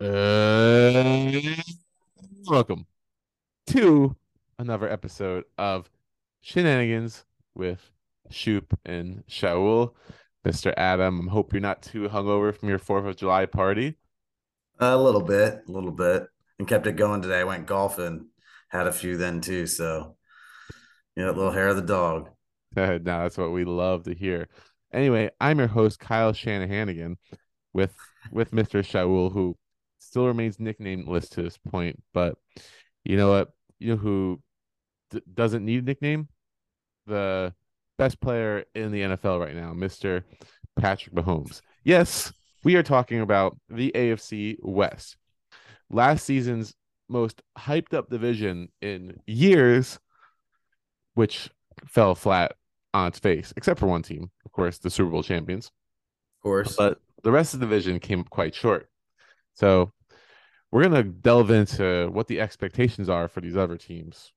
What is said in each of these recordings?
Uh, welcome to another episode of Shenanigans with Schup and Shaool. Mr. Adam, I hope you're not too hungover from your 4th of July party. A little bit, a little bit, and kept it going today. I went golfing, had a few then too. So, you know, little hair of the dog. now that's what we love to hear. Anyway, I'm your host, Kyle Shanahan with with Mr. Shaool, who still remains nicknameless to this point. But you know what? You know who d- doesn't need a nickname? The best player in the NFL right now, Mr. Patrick Mahomes. Yes, we are talking about the AFC West. Last season's most hyped up division in years, which fell flat on its face, except for one team, of course, the Super Bowl champions. Of course. But the rest of the division came quite short. So we're gonna delve into what the expectations are for these other teams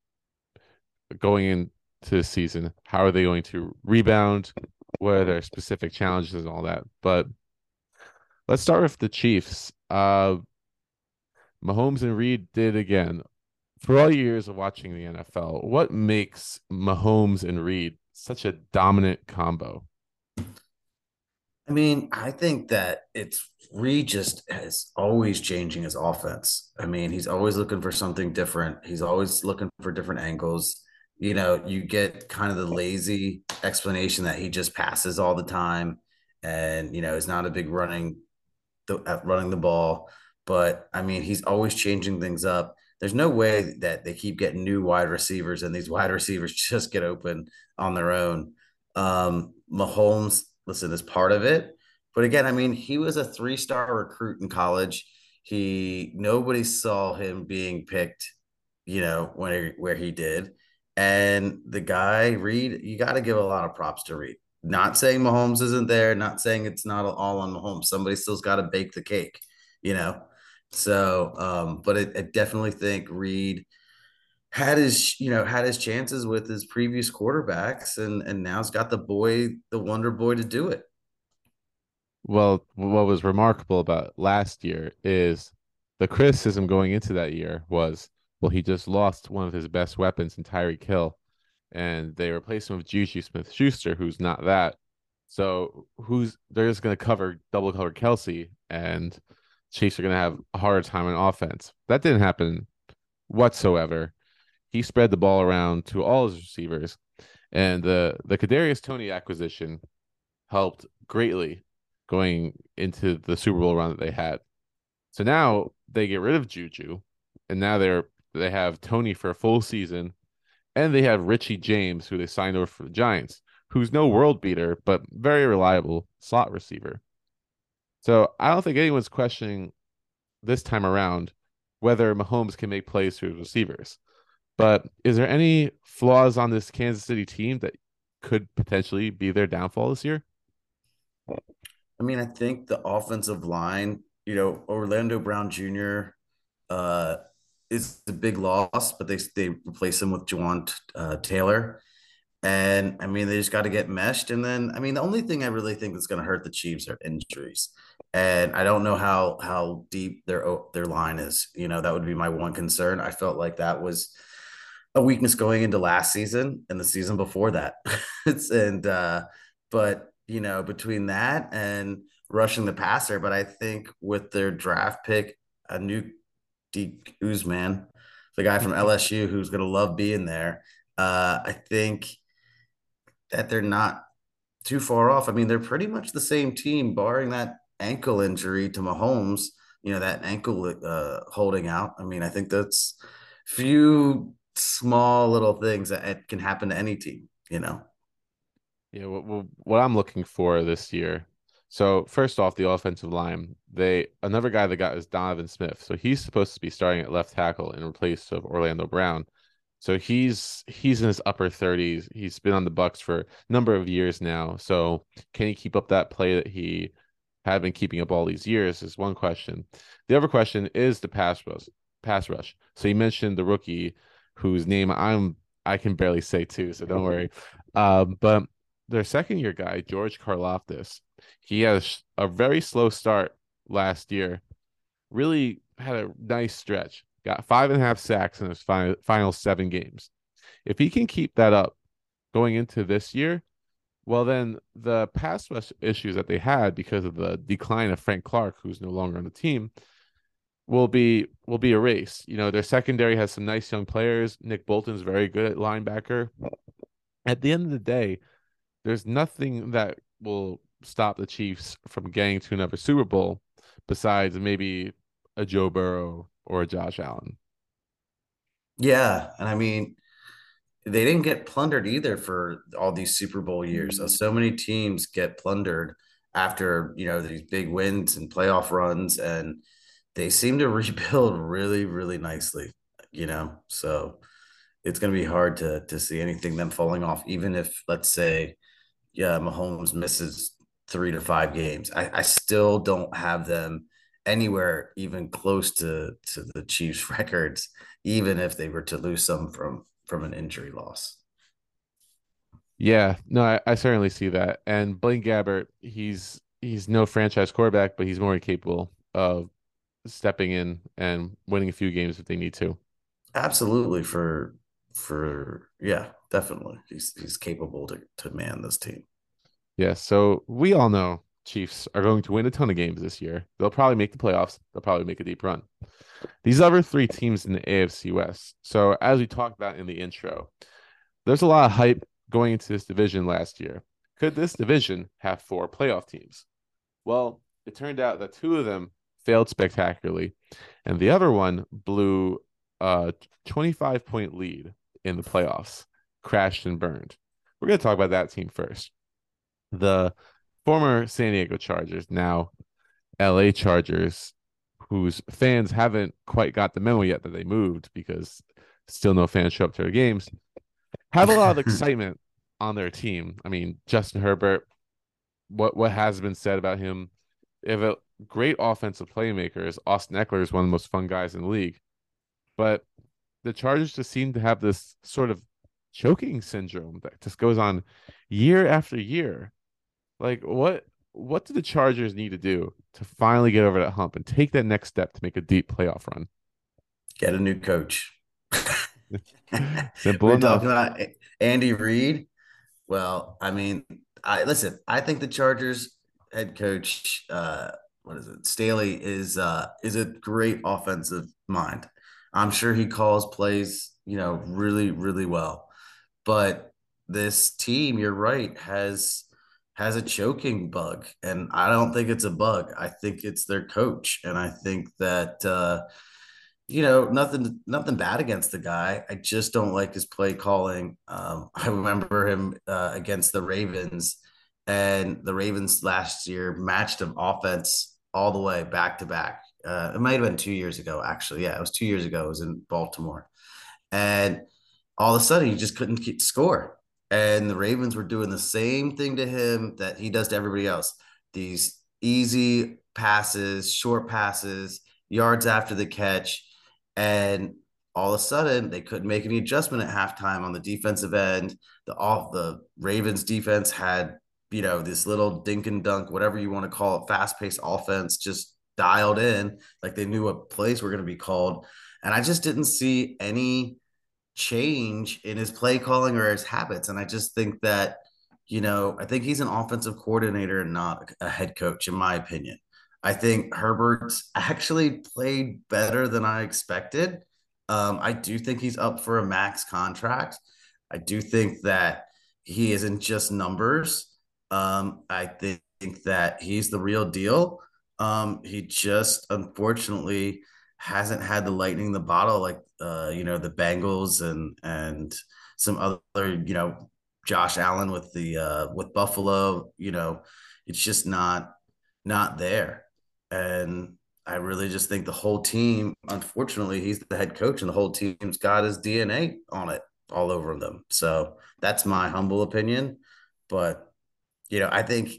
going into the season. How are they going to rebound? What are their specific challenges and all that? But let's start with the Chiefs. Uh, Mahomes and Reid did again. For all years of watching the NFL, what makes Mahomes and Reid such a dominant combo? I mean, I think that it's Reid just is always changing his offense. I mean, he's always looking for something different. He's always looking for different angles. You know, you get kind of the lazy explanation that he just passes all the time, and you know, is not a big running, the at running the ball. But I mean, he's always changing things up. There's no way that they keep getting new wide receivers, and these wide receivers just get open on their own. Um, Mahomes listen, is part of it. But again, I mean, he was a three star recruit in college. He nobody saw him being picked, you know, when where he did. And the guy, Reid, you got to give a lot of props to Reid. Not saying Mahomes isn't there, not saying it's not all on Mahomes. Somebody still's got to bake the cake, you know. So, um, but I, I definitely think Reid had his you know had his chances with his previous quarterbacks and and now he's got the boy the wonder boy to do it. Well what was remarkable about last year is the criticism going into that year was well he just lost one of his best weapons in Tyreek Hill and they replaced him with Juju Smith Schuster who's not that. So who's they're just going to cover double cover Kelce and Chiefs are going to have a harder time on offense. That didn't happen whatsoever he spread the ball around to all his receivers, and the the Kadarius Toney acquisition helped greatly going into the Super Bowl run that they had. So now they get rid of Juju, and now they're they have Toney for a full season, and they have Richie James, who they signed over for the Giants, who's no world beater but very reliable slot receiver. So I don't think anyone's questioning this time around whether Mahomes can make plays through receivers. But is there any flaws on this Kansas City team that could potentially be their downfall this year? I mean, I think the offensive line, you know, Orlando Brown Jr. Uh, is a big loss, but they they replace him with Jawaan uh, Taylor. And I mean, they just got to get meshed. And then, I mean, the only thing I really think that's going to hurt the Chiefs are injuries. And I don't know how how deep their their line is. You know, that would be my one concern. I felt like that was a weakness going into last season and the season before that. it's and uh, but you know, between that and rushing the passer, but I think with their draft pick, a new D Uzman, the guy from LSU who's gonna love being there. Uh, I think that they're not too far off. I mean, they're pretty much the same team, barring that ankle injury to Mahomes. You know that ankle uh, holding out. I mean, I think that's few small little things that eh, can happen to any team, you know? Yeah, what, what I'm looking for this year. So first off, the offensive line, they another guy they got is Donovan Smith. So he's supposed to be starting at left tackle in place of Orlando Brown. So he's he's in his upper 30s. He's been on the Bucs for a number of years now. So can he keep up that play that he had been keeping up all these years? Is one question. The other question is the pass rush. Pass rush. So you mentioned the rookie whose name I'm I can barely say too, so don't worry. Um, but their second year guy, George Karlaftis, he has a very slow start last year really had a nice stretch. Got five and a half sacks in his final, final seven games. If he can keep that up going into this year, well, then the pass rush issues that they had because of the decline of Frank Clark, who's no longer on the team, will be will be a race. You know, their secondary has some nice young players. Nick Bolton's very good at linebacker. At the end of the day, there's nothing that will stop the Chiefs from getting to another Super Bowl besides maybe a Joe Burrow or a Josh Allen. Yeah, and I mean, they didn't get plundered either for all these Super Bowl years. Mm-hmm. So many teams get plundered after you know these big wins and playoff runs, and they seem to rebuild really, really nicely. You know, so it's going to be hard to to see anything them falling off, even if let's say, yeah, Mahomes misses three to five games. I, I still don't have them anywhere even close to to the Chiefs records, even if they were to lose some from from an injury loss. Yeah, no, I, I certainly see that. And Blaine Gabbert, he's he's no franchise quarterback, but he's more capable of stepping in and winning a few games if they need to. Absolutely, for for yeah, definitely, he's he's capable to to man this team. Yeah, so we all know Chiefs are going to win a ton of games this year. They'll probably make the playoffs. They'll probably make a deep run. These other three teams in the AFC West. So, as we talked about in the intro, there's a lot of hype going into this division last year. Could this division have four playoff teams? Well, it turned out that two of them failed spectacularly, and the other one blew a 25 point lead in the playoffs, crashed and burned. We're going to talk about that team first. The former San Diego Chargers, now LA Chargers, whose fans haven't quite got the memo yet that they moved because still no fans show up to their games, have a lot of excitement on their team. I mean, Justin Herbert, what what has been said about him? Have a great offensive playmakers. Austin Ekeler is one of the most fun guys in the league. But the Chargers just seem to have this sort of choking syndrome that just goes on year after year. Like what what do the Chargers need to do to finally get over that hump and take that next step to make a deep playoff run? Get a new coach. Simple We're enough. talking about Andy Reid. Well, I mean, I listen. I think the Chargers head coach, uh, what is it, Staley is uh, is a great offensive mind. I'm sure he calls plays, you know, really, really well. But this team, you're right, has has a choking bug. And I don't think it's a bug. I think it's their coach. And I think that uh, you know, nothing nothing bad against the guy. I just don't like his play calling. Um, I remember him uh, against the Ravens, and the Ravens last year matched him offense all the way back to back. Uh, it might have been two years ago, actually. Yeah, it was two years ago. It was in Baltimore, and all of a sudden he just couldn't keep score. And the Ravens were doing the same thing to him that he does to everybody else. These easy passes, short passes, yards after the catch. And all of a sudden they couldn't make any adjustment at halftime on the defensive end. The off the Ravens defense had, you know, this little dink and dunk, whatever you want to call it, fast-paced offense just dialed in, like they knew what plays were going to be called. And I just didn't see any change in his play calling or his habits. And I just think that, you know, I think he's an offensive coordinator and not a head coach, in my opinion. I think Herbert's actually played better than I expected. Um, I do think he's up for a max contract. I do think that he isn't just numbers. Um, I think that he's the real deal. Um, he just unfortunately hasn't had the lightning in the bottle like uh, you know the Bengals and and some other you know Josh Allen with the uh, with Buffalo. You know, it's just not not there, and I really just think the whole team. Unfortunately, he's the head coach, and the whole team's got his DNA on it all over them. So that's my humble opinion, but you know, I think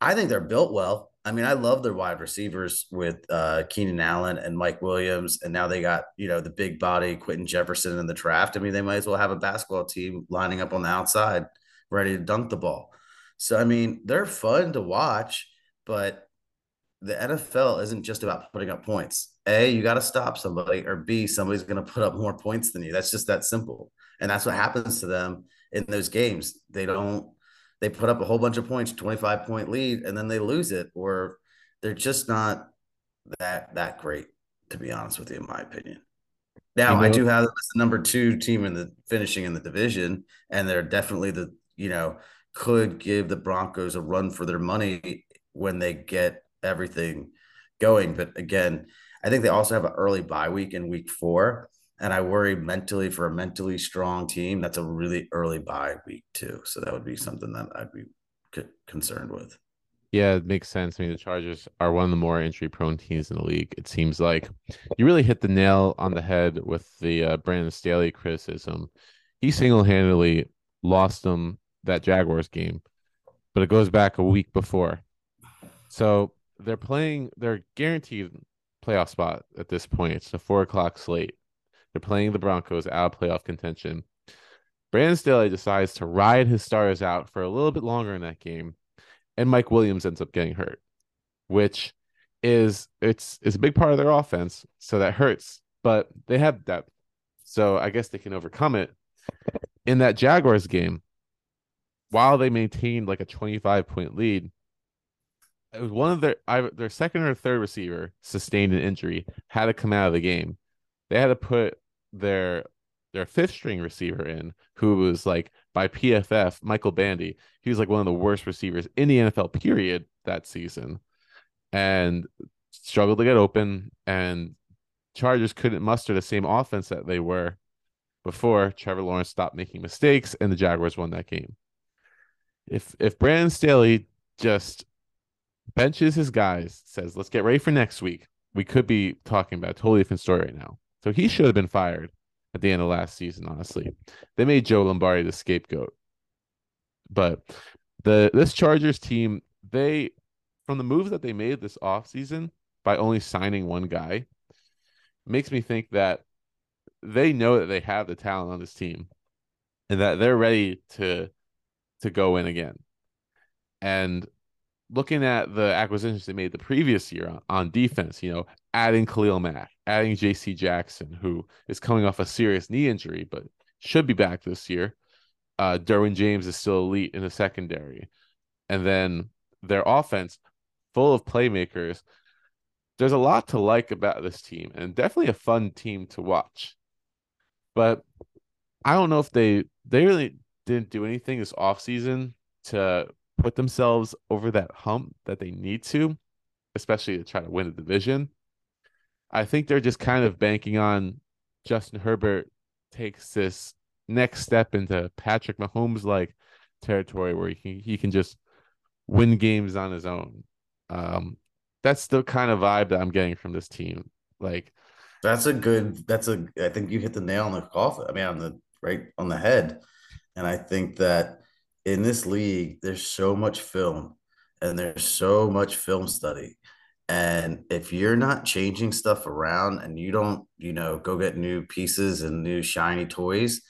I think they're built well. I mean, I love their wide receivers with uh, Keenan Allen and Mike Williams, and now they got you know the big body Quinton Jefferson in the draft. I mean, they might as well have a basketball team lining up on the outside, ready to dunk the ball. So I mean, they're fun to watch, but the NFL isn't just about putting up points. A, you got to stop somebody, or B, somebody's going to put up more points than you. That's just that simple. And that's what happens to them in those games. They don't, they put up a whole bunch of points, 25 point lead, and then they lose it, or they're just not that that great, to be honest with you, in my opinion. Now, you know, I do have the number two team in the finishing in the division, and they're definitely the, you know, could give the Broncos a run for their money when they get everything going. But again, I think they also have an early bye week in week four. And I worry mentally for a mentally strong team, that's a really early bye week too. So that would be something that I'd be concerned with. Yeah, it makes sense. I mean, the Chargers are one of the more injury prone teams in the league. It seems like you really hit the nail on the head with the uh, Brandon Staley criticism. He single handedly lost them that Jaguars game, but it goes back a week before. So they're playing, they're guaranteed playoff spot at this point. It's a four o'clock slate. They're playing the Broncos out of playoff contention. Brandon Staley decides to ride his stars out for a little bit longer in that game, and Mike Williams ends up getting hurt, which is it's it's a big part of their offense, so that hurts. But they have depth, so I guess they can overcome it. In that Jaguars game, while they maintained like a 25 point lead, it was one of their their second or third receiver sustained an injury, had to come out of the game. They had to put their their fifth string receiver in, who was like by PFF, Michael Bandy. He was like one of the worst receivers in the NFL period that season. And struggled to get open and Chargers couldn't muster the same offense that they were before Trevor Lawrence stopped making mistakes and the Jaguars won that game. If if Brandon Staley just benches his guys, says, let's get ready for next week, we could be talking about a totally different story right now. So he should have been fired at the end of last season, honestly. They made Joe Lombardi the scapegoat. But the this Chargers team, they from the moves that they made this offseason by only signing one guy, makes me think that they know that they have the talent on this team and that they're ready to to go in again. And looking at the acquisitions they made the previous year on, on defense, you know, adding Khalil Mack, adding JC Jackson, who is coming off a serious knee injury, but should be back this year. Uh, Derwin James is still elite in the secondary. And then their offense, full of playmakers. There's a lot to like about this team and definitely a fun team to watch. But I don't know if they they really didn't do anything this offseason to put themselves over that hump that they need to, especially to try to win a division. I think they're just kind of banking on Justin Herbert takes this next step into Patrick Mahomes like territory where he can, he can just win games on his own. Um, that's the kind of vibe that I'm getting from this team. Like, that's a good. That's a. I think you hit the nail on the coffin. I mean, on the right on the head. And I think that in this league, there's so much film and there's so much film study. And if you're not changing stuff around and you don't, you know, go get new pieces and new shiny toys,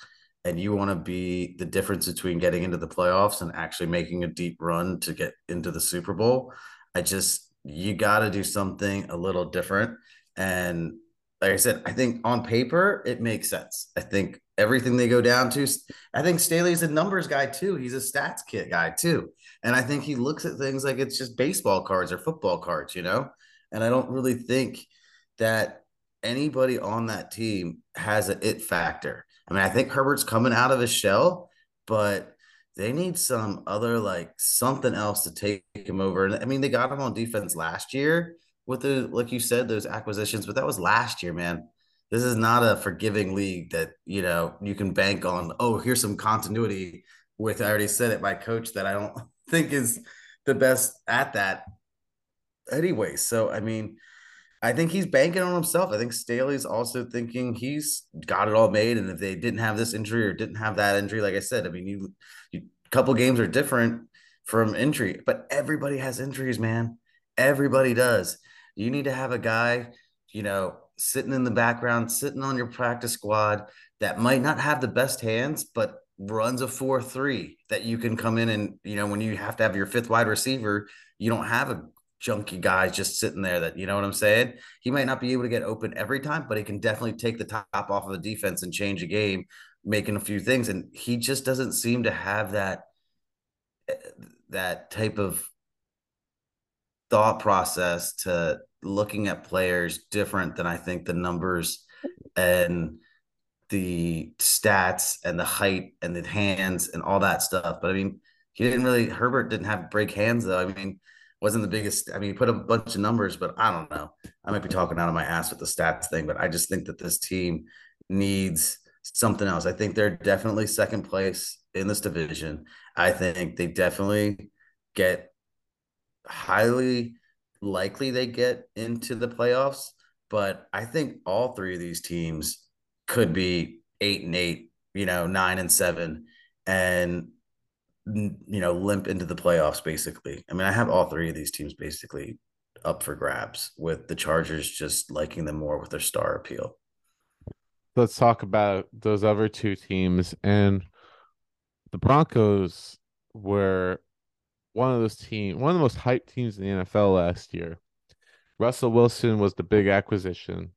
and you want to be the difference between getting into the playoffs and actually making a deep run to get into the Super Bowl, I just, you got to do something a little different. And like I said, I think on paper, it makes sense. I think everything they go down to. I think Staley's a numbers guy too. He's a stats kit guy too. And I think he looks at things like it's just baseball cards or football cards, you know? And I don't really think that anybody on that team has an it factor. I mean, I think Herbert's coming out of his shell, but they need some other like something else to take him over. And I mean, they got him on defense last year with the like you said, those acquisitions, but that was last year, man this is not a forgiving league that you know you can bank on oh here's some continuity with i already said it my coach that i don't think is the best at that anyway. So i mean i think he's banking on himself. I think staley's also thinking he's got it all made and if they didn't have this injury or didn't have that injury like i said i mean you, you couple games are different from injury but everybody has injuries man. Everybody does. You need to have a guy you know sitting in the background, sitting on your practice squad that might not have the best hands, but runs a 4-3 that you can come in and, you know, when you have to have your fifth wide receiver, you don't have a junky guys just sitting there that you know what I'm saying. He might not be able to get open every time, but he can definitely take the top off of the defense and change a game, making a few things. And he just doesn't seem to have that eh, that type of thought process to looking at players different than I think the numbers and the stats and the height and the hands and all that stuff. But I mean, he didn't really Herbert didn't have break hands though. I mean, wasn't the biggest. I mean, he put a bunch of numbers, but I don't know. I might be talking out of my ass with the stats thing, but I just think that this team needs something else. I think they're definitely second place in this division. I think they definitely get highly likely they get into the playoffs, but I think all three of these teams could be eight and eight, you know, nine and seven, and you know, limp into the playoffs basically. I mean, I have all three of these teams basically up for grabs with the Chargers just liking them more with their star appeal. Let's talk about those other two teams and the Broncos were one of those teams, one of the most hyped teams in the NFL last year. Russell Wilson was the big acquisition.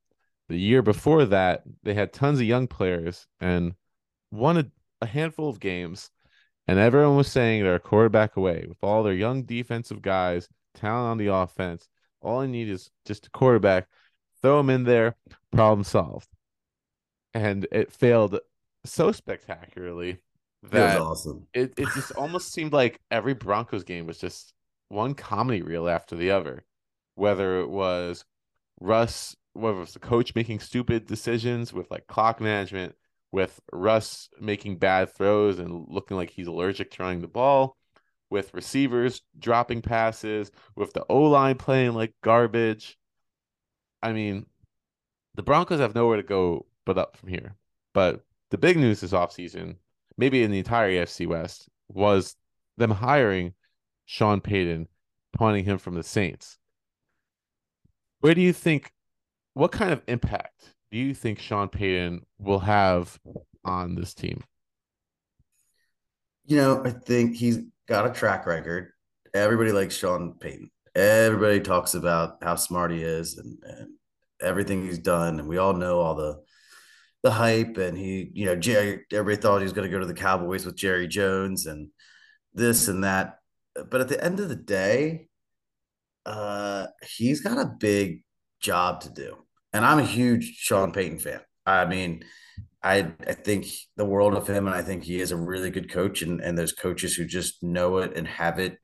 The year before that, they had tons of young players and won a, a handful of games. And everyone was saying they're a quarterback away with all their young defensive guys, talent on the offense. All I need is just a quarterback. Throw him in there, problem solved. And it failed so spectacularly that it was awesome. It it just almost seemed like every Broncos game was just one comedy reel after the other. Whether it was Russ, whether it was the coach making stupid decisions with like clock management, with Russ making bad throws and looking like he's allergic to running the ball, with receivers dropping passes, with the O line playing like garbage. I mean, the Broncos have nowhere to go but up from here. But the big news this offseason maybe in the entire AFC West, was them hiring Sean Payton, pawning him from the Saints. Where do you think, what kind of impact do you think Sean Payton will have on this team? You know, I think he's got a track record. Everybody likes Sean Payton. Everybody talks about how smart he is and, and everything he's done. And we all know all the the hype and he, you know, Jerry, everybody thought he was going to go to the Cowboys with Jerry Jones and this and that. But at the end of the day, uh, he's got a big job to do. And I'm a huge Sean Payton fan. I mean, I I think the world of him, and I think he is a really good coach. And and those coaches who just know it and have it,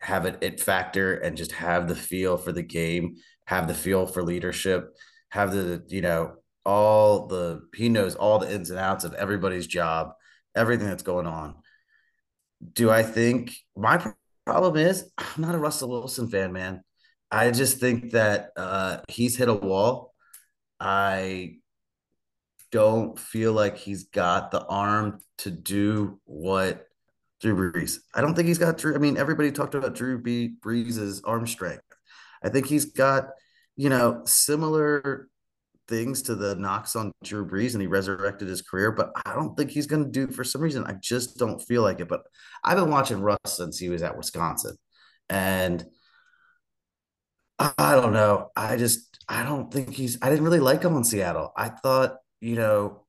have it it factor, and just have the feel for the game, have the feel for leadership, have the you know all the he knows all the ins and outs of everybody's job, everything that's going on. Do I think my problem is I'm not a Russell Wilson fan, man. I just think that uh, he's hit a wall. I don't feel like he's got the arm to do what Drew Brees. I don't think he's got Drew. I mean, everybody talked about Drew B. Brees' arm strength. I think he's got, you know, similar things to the knocks on Drew Brees and he resurrected his career, but I don't think he's going to do for some reason. I just don't feel like it. But I've been watching Russ since he was at Wisconsin. And I don't know. I just, I don't think he's, I didn't really like him in Seattle. I thought, you know,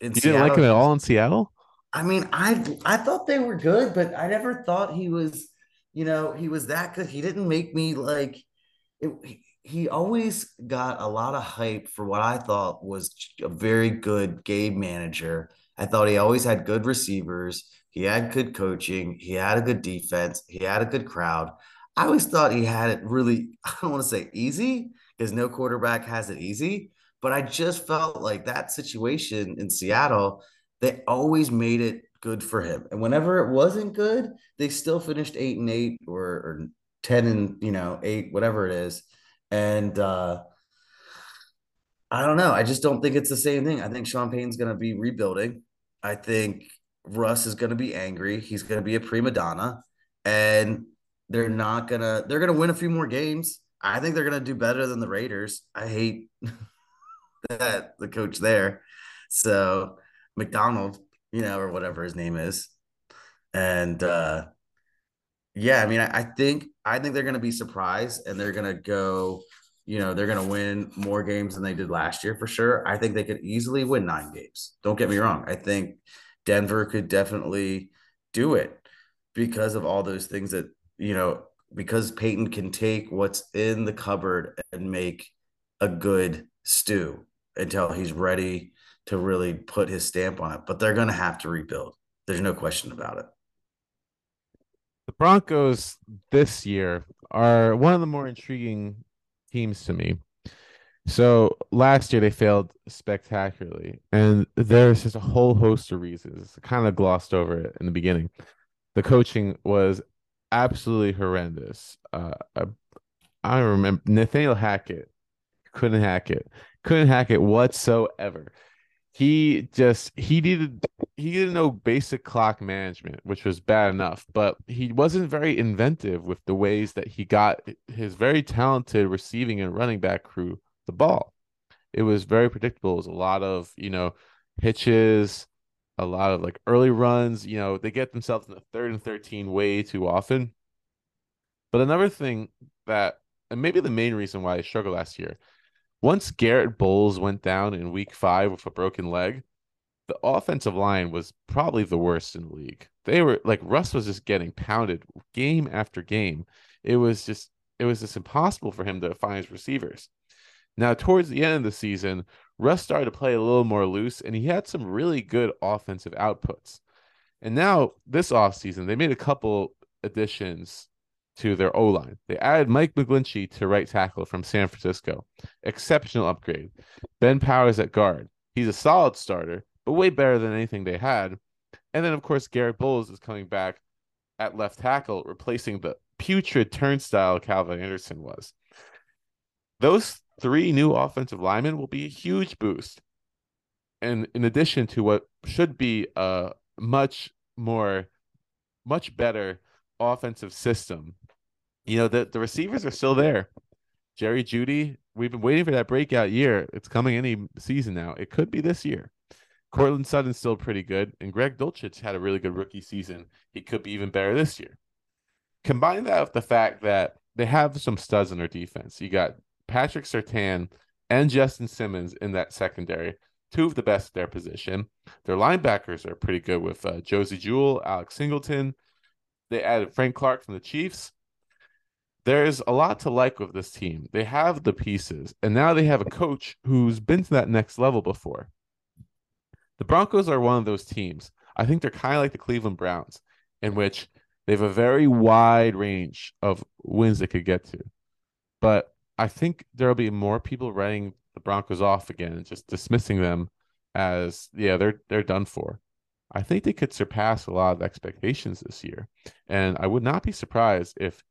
in you didn't like him at all in Seattle? I mean, I, I thought they were good, but I never thought he was, you know, he was that good. He didn't make me like, it, he always got a lot of hype for what I thought was a very good game manager. I thought he always had good receivers. He had good coaching. He had a good defense. He had a good crowd. I always thought he had it really, I don't want to say easy because no quarterback has it easy, but I just felt like that situation in Seattle, they always made it good for him. And whenever it wasn't good, they still finished eight and eight or, or 10 and, you know, eight, whatever it is and uh, I don't know. I just don't think it's the same thing. I think Sean Payton's going to be rebuilding. I think Russ is going to be angry. He's going to be a prima donna, and they're not gonna. They're gonna win a few more games. I think they're gonna do better than the Raiders. I hate that the coach there. So McDonald, you know, or whatever his name is, and uh, Yeah, I mean, I, I think I think they're going to be surprised and they're going to go. You know, they're going to win more games than they did last year for sure. I think they could easily win nine games. Don't get me wrong. I think Denver could definitely do it because of all those things that you know. Because Payton can take what's in the cupboard and make a good stew until he's ready to really put his stamp on it. But they're going to have to rebuild. There's no question about it. Broncos this year are one of the more intriguing teams to me. So last year they failed spectacularly, and there's just a whole host of reasons. I kind of glossed over it in the beginning. The coaching was absolutely horrendous. Uh, I, I remember Nathaniel Hackett couldn't hack it, couldn't hack it whatsoever he just he needed he didn't know basic clock management, which was bad enough, but he wasn't very inventive with the ways that he got his very talented receiving and running back crew the ball. It was very predictable. It was a lot of, you know, hitches, a lot of like early runs. You know, they get themselves in the third and 13 way too often. But another thing that, and maybe the main reason why I struggled last year once Garett Bolles went down in week five with a broken leg, the offensive line was probably the worst in the league. They were like Russ was just getting pounded game after game. It was just it was just impossible for him to find his receivers. Now, towards the end of the season, Russ started to play a little more loose and he had some really good offensive outputs. And now this offseason, they made a couple additions to their O line. They added Mike McGlinchey to right tackle from San Francisco. Exceptional upgrade. Ben Powers at guard. He's a solid starter, but way better than anything they had. And then, of course, Garett Bolles is coming back at left tackle, replacing the putrid turnstile Calvin Anderson was. Those three new offensive linemen will be a huge boost. And in addition to what should be a much more, much better offensive system you know, the, the receivers are still there. Jerry Jeudy, we've been waiting for that breakout year. It's coming any season now. It could be this year. Courtland Sutton's still pretty good, and Greg Dulcich had a really good rookie season. He could be even better this year. Combine that with the fact that they have some studs in their defense. You got Patrick Surtain and Justin Simmons in that secondary, two of the best at their position. Their linebackers are pretty good with uh, Josey Jewell, Alex Singleton. They added Frank Clark from the Chiefs there's a lot to like with this team. They have the pieces, and now they have a coach who's been to that next level before. The Broncos are one of those teams. I think they're kind of like the Cleveland Browns, in which they have a very wide range of wins they could get to. But I think there'll be more people writing the Broncos off again and just dismissing them as yeah, they're they're done for. I think they could surpass a lot of expectations this year. And I would not be surprised if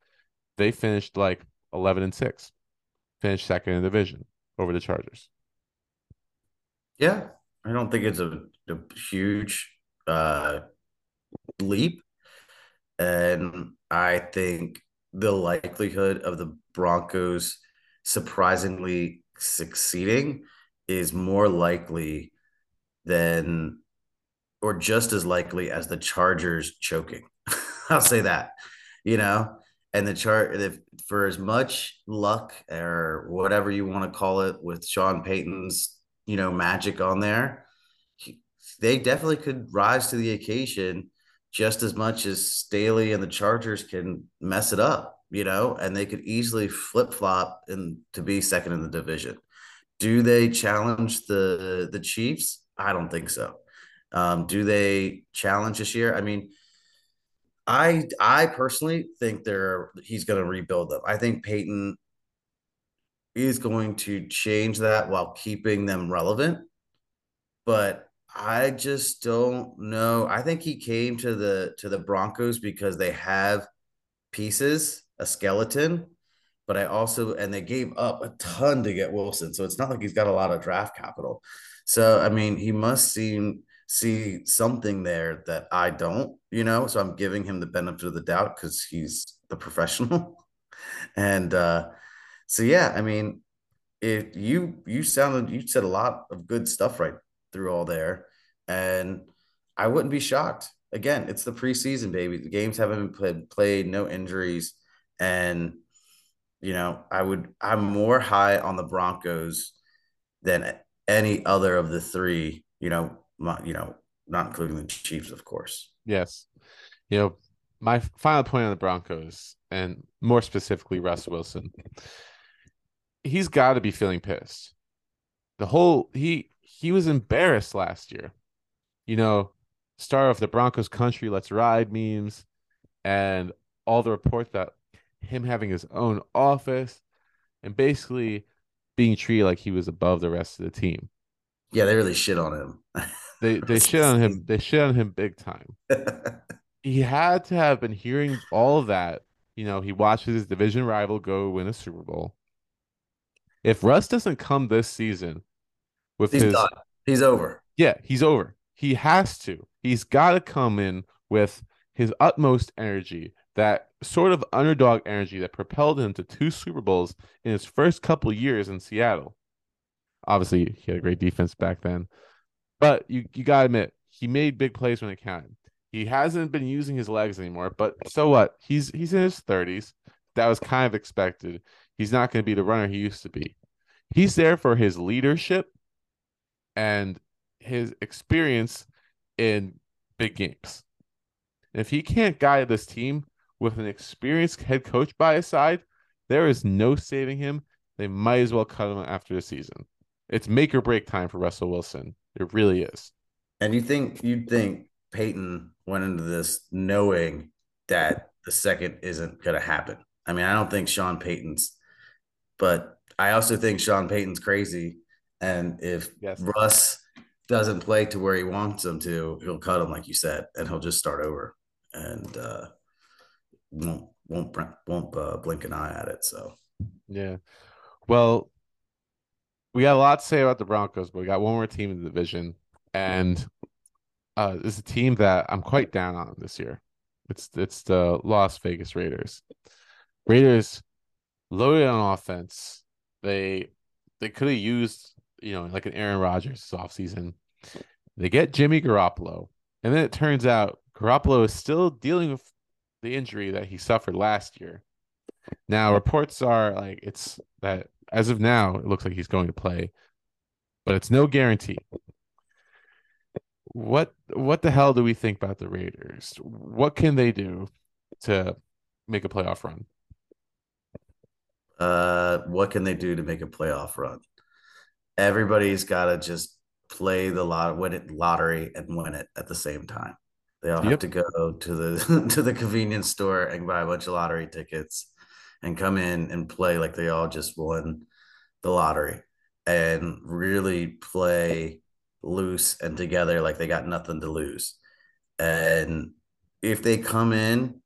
they finished like 11 and 6 finished second in the division over the chargers. Yeah i don't think it's a, a huge uh, leap. And i think the likelihood of the broncos surprisingly succeeding is more likely than or just as likely as the chargers choking. I'll say that you know and the chart if, for as much luck or whatever you want to call it with Sean Payton's you know magic on there, he, they definitely could rise to the occasion just as much as Staley and the Chargers can mess it up, you know, and they could easily flip flop and to be second in the division. Do they challenge the the Chiefs? I don't think so. Um, do they challenge this year? I mean, I I personally think they're he's going to rebuild them. I think Payton is going to change that while keeping them relevant. But I just don't know. I think he came to the to the Broncos because they have pieces, a skeleton, but I also and they gave up a ton to get Wilson. So it's not like he's got a lot of draft capital. So I mean, he must seem see something there that I don't, you know. So I'm giving him the benefit of the doubt because he's the professional. and uh, so yeah, I mean, if you you sounded you said a lot of good stuff right through all there, and I wouldn't be shocked. again, it's the preseason, baby. The games haven't been played, played no injuries. And, you know, I would, I'm more high on the Broncos than any other of the three, you know, not, you know, not including the Chiefs, of course. Yes. You know, my final point on the Broncos, and more specifically, Russ Wilson, he's got to be feeling pissed. The whole he he was embarrassed last year. You know, star of the Broncos country, let's ride memes, and all the reports that him having his own office and basically being treated like he was above the rest of the team. Yeah, they really shit on him. They they shit on him. They shit on him big time. he had to have been hearing all of that. You know, he watches his division rival go win a Super Bowl. If Russ doesn't come this season with he's his done. He's over. Yeah, he's over. He has to. He's got to come in with his utmost energy, that sort of underdog energy that propelled him to two Super Bowls in his first couple years in Seattle. Obviously, he had a great defense back then, but you you gotta admit he made big plays when it counted. He hasn't been using his legs anymore, but so what? He's he's in his thirties. That was kind of expected. He's not going to be the runner he used to be. He's there for his leadership and his experience in big games. And if he can't guide this team with an experienced head coach by his side, there is no saving him. They might as well cut him after the season. It's make or break time for Russell Wilson. It really is. And you think you'd think Payton went into this knowing that the second isn't going to happen. I mean, I don't think Sean Payton's, but I also think Sean Payton's crazy. And if yes. Russ doesn't play to where he wants him to, he'll cut him, like you said, and he'll just start over and uh, won't won't won't uh, blink an eye at it. So, yeah. Well, we got a lot to say about the Broncos, but we got one more team in the division, and uh, it's a team that I'm quite down on this year. It's it's the Las Vegas Raiders. Raiders loaded on offense. They they could have used you know like an Aaron Rodgers this offseason. They get Jimmy Garoppolo, and then it turns out Garoppolo is still dealing with the injury that he suffered last year. Now reports are like it's that as of now it looks like he's going to play, but it's no guarantee. What what the hell do we think about the Raiders? What can they do to make a playoff run? Uh, what can they do to make a playoff run? Everybody's got to just play the lot, win it lottery, and win it at the same time. They all yep. have to go to the to the convenience store and buy a bunch of lottery tickets and come in and play like they all just won the lottery and really play loose and together like they got nothing to lose. And if they come in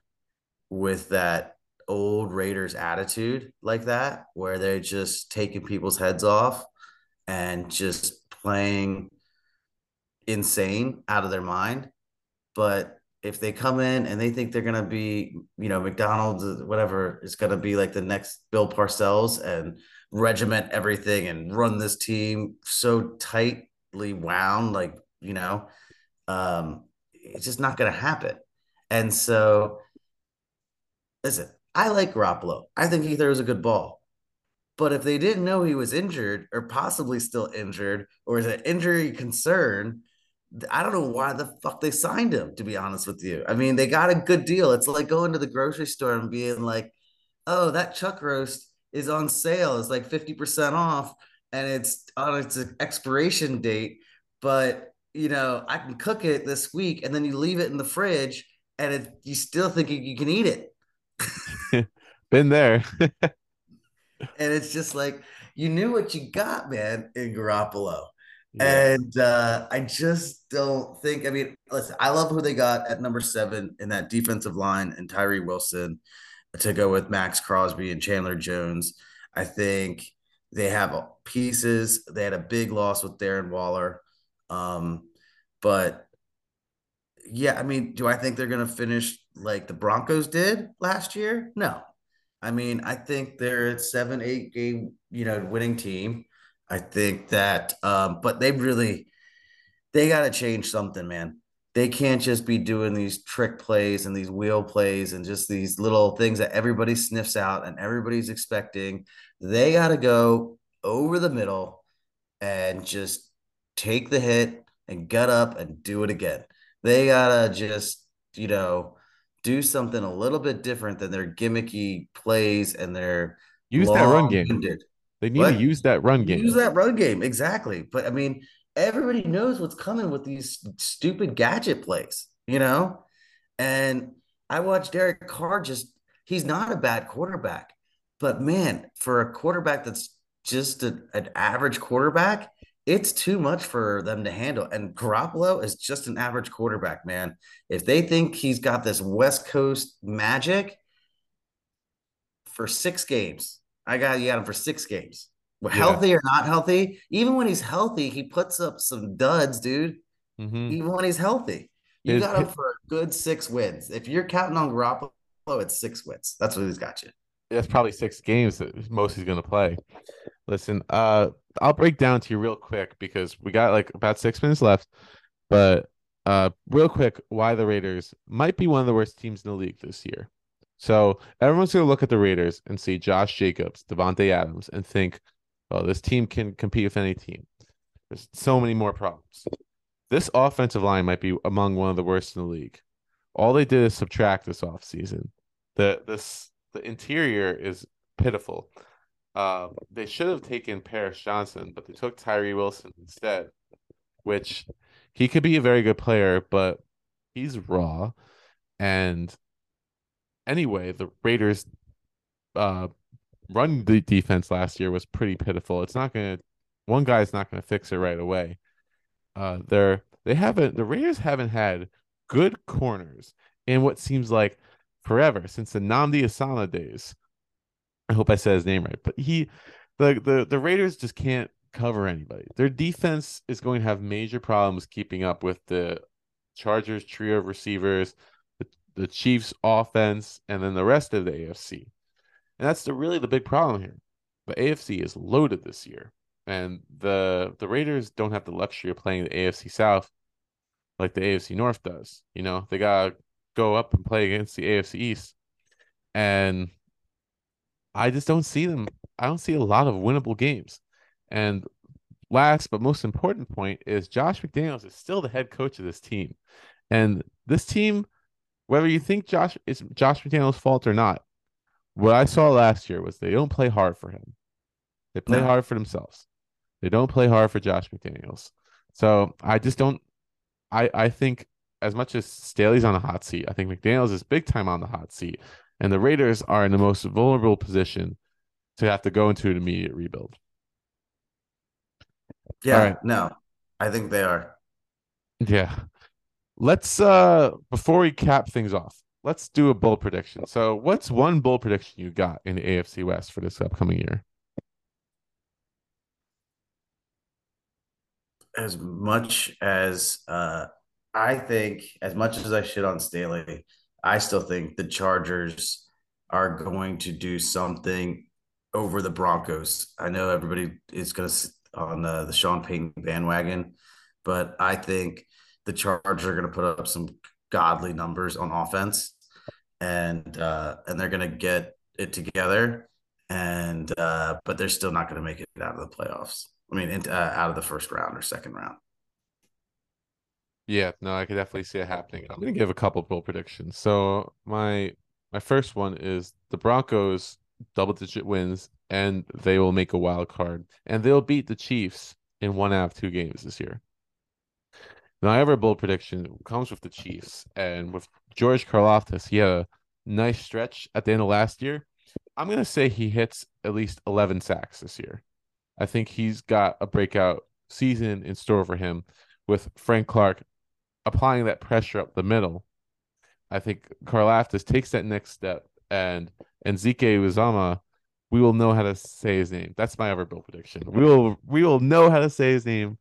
with that old Raiders attitude like that, where they're just taking people's heads off and just playing insane out of their mind. But if they come in and they think they're gonna be, you know, McDonald's, whatever, is gonna be like the next Bill Parcells and regiment everything and run this team so tightly wound, like you know, um, it's just not gonna happen. And so, listen, I like Garoppolo. I think he throws a good ball. But if they didn't know he was injured or possibly still injured or is an injury concern, I don't know why the fuck they signed him, to be honest with you. I mean, they got a good deal. It's like going to the grocery store and being like, oh, that chuck roast is on sale. It's like 50% off and it's on its expiration date. But, you know, I can cook it this week and then you leave it in the fridge and it, you still think you, you can eat it. Been there. and it's just like, you knew what you got, man, in Garoppolo. And uh, I just don't think. I mean, listen, I love who they got at number seven in that defensive line and Tyree Wilson to go with Maxx Crosby and Chandler Jones. I think they have pieces. They had a big loss with Darren Waller. Um, but yeah, I mean, do I think they're going to finish like the Broncos did last year? No. I mean, I think they're a seven, eight game, you know, winning team. I think that, um, but they really, they got to change something, man. they can't just be doing these trick plays and these wheel plays and just these little things that everybody sniffs out and everybody's expecting. They got to go over the middle and just take the hit and gut up and do it again. They got to just, you know, do something a little bit different than their gimmicky plays and their use that run game. They need what? to use that run game. Use that run game exactly. But I mean, everybody knows what's coming with these stupid gadget plays, you know? And I watched Derek Carr just, he's not a bad quarterback, but man, for a quarterback that's just a, an average quarterback, it's too much for them to handle. And Garoppolo is just an average quarterback, man. If they think he's got this West Coast magic for six games, I got you got him for six games yeah. healthy or not healthy, even when he's healthy, he puts up some duds, dude. Mm-hmm. Even when he's healthy, you his, got him for a good six wins. If you're counting on Garoppolo, it's six wins. That's what he's got you. That's probably six games that most he's going to play. Listen, uh, I'll break down to you real quick because we got like about six minutes left. But uh, real quick, why the Raiders might be one of the worst teams in the league this year. So everyone's going to look at the Raiders and see Josh Jacobs, Davante Adams, and think, Oh, this team can compete with any team. There's so many more problems. This offensive line might be among one of the worst in the league. All they did is subtract this offseason. The this the interior is pitiful. Uh, they should have taken Paris Johnson, but they took Tyree Wilson instead, which he could be a very good player, but he's raw. And anyway, the Raiders uh, run the defense last year was pretty pitiful. It's not gonna one guy's not gonna fix it right away. Uh, they're they haven't the Raiders haven't had good corners in what seems like forever since the Nnamdi Asana days. I hope I said his name right, but he the the the Raiders just can't cover anybody. Their defense is going to have major problems keeping up with the Chargers trio of receivers, the, Chiefs offense, and then the rest of the AFC. And that's the really the big problem here. The AFC is loaded this year. And the the Raiders don't have the luxury of playing the AFC South like the AFC North does. You know, they gotta go up and play against the AFC East. And I just don't see them. I don't see a lot of winnable games. And last but most important point is Josh McDaniels is still the head coach of this team. And this team, whether you think Josh is Josh McDaniels' fault or not, what I saw last year was they don't play hard for him. They play no. hard for themselves. They don't play hard for Josh McDaniels. So I just don't. I I think as much as Staley's on the hot seat, I think McDaniels is big time on the hot seat, and the Raiders are in the most vulnerable position to have to go into an immediate rebuild. Yeah, right. no, I think they are. Yeah. Let's uh before we cap things off, let's do a bold prediction. So, what's one bold prediction you got in AFC West for this upcoming year? As much as uh, I think, as much as I shit on Staley, I still think the Chargers are going to do something over the Broncos. I know everybody is going to on the, the Sean Payton bandwagon, but I think the Chargers are going to put up some godly numbers on offense and uh, and they're gonna get it together, and uh, but they're still not gonna make it out of the playoffs. I mean, into, uh, out of the first round or second round. Yeah, no, I could definitely see it happening. I'm gonna give a couple bold predictions. So my my first one is the Broncos double digit wins and they will make a wild card and they'll beat the Chiefs in one out of two games this year. Now, I have a bold prediction comes with the Chiefs and with George Karlaftis. He had a nice stretch at the end of last year. I'm gonna say he hits at least 11 sacks this year. I think he's got a breakout season in store for him with Frank Clark applying that pressure up the middle. I think Karlaftis takes that next step and and Zeke Uzomah, we will know how to say his name. That's my ever bold prediction. We will we will know how to say his name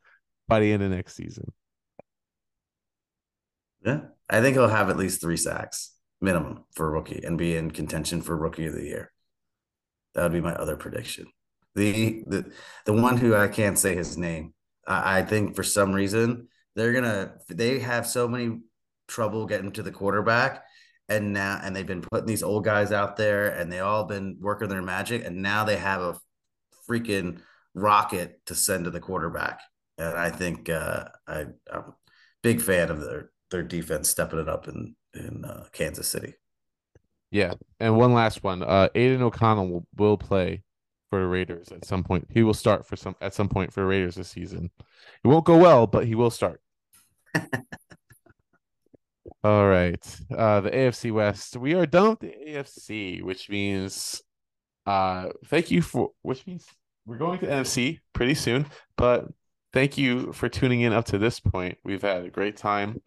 by the end of next season. Yeah, I think he'll have at least three sacks minimum for rookie and be in contention for rookie of the year. That would be my other prediction. The the the one who I can't say his name. I, I think for some reason they're gonna they have so many trouble getting to the quarterback. And now, and they've been putting these old guys out there, and they all been working their magic, and now they have a freaking rocket to send to the quarterback. And I think uh, I, I'm a big fan of their their defense stepping it up in in uh, Kansas City. Yeah, and one last one. Uh, Aidan O'Connell will, will play for the Raiders at some point. He will start for some at some point for the Raiders this season. It won't go well, but he will start. All right. Uh, the AFC West. We are done with the AFC, which means uh thank you for which means we're going to NFC pretty soon, but thank you for tuning in up to this point. We've had a great time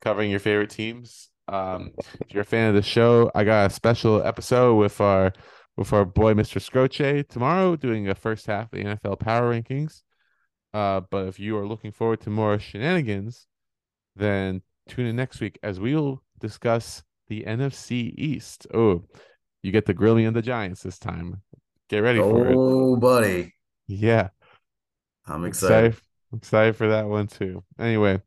covering your favorite teams. Um, if you're a fan of the show, I got a special episode with our with our boy Mr. Scroce tomorrow, doing a first half of the NFL power rankings. Uh, but if you are looking forward to more shenanigans, then tune in next week as we'll discuss the NFC East. Oh, you get the grilling of the Giants this time. Get ready oh, for it. Oh, buddy. Yeah. I'm excited. excited. Excited for that one too. Anyway,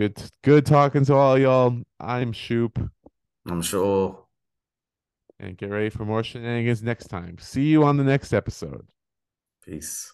good good talking to all y'all. I'm Schup. I'm Shaool. And get ready for more shenanigans next time. See you on the next episode. Peace.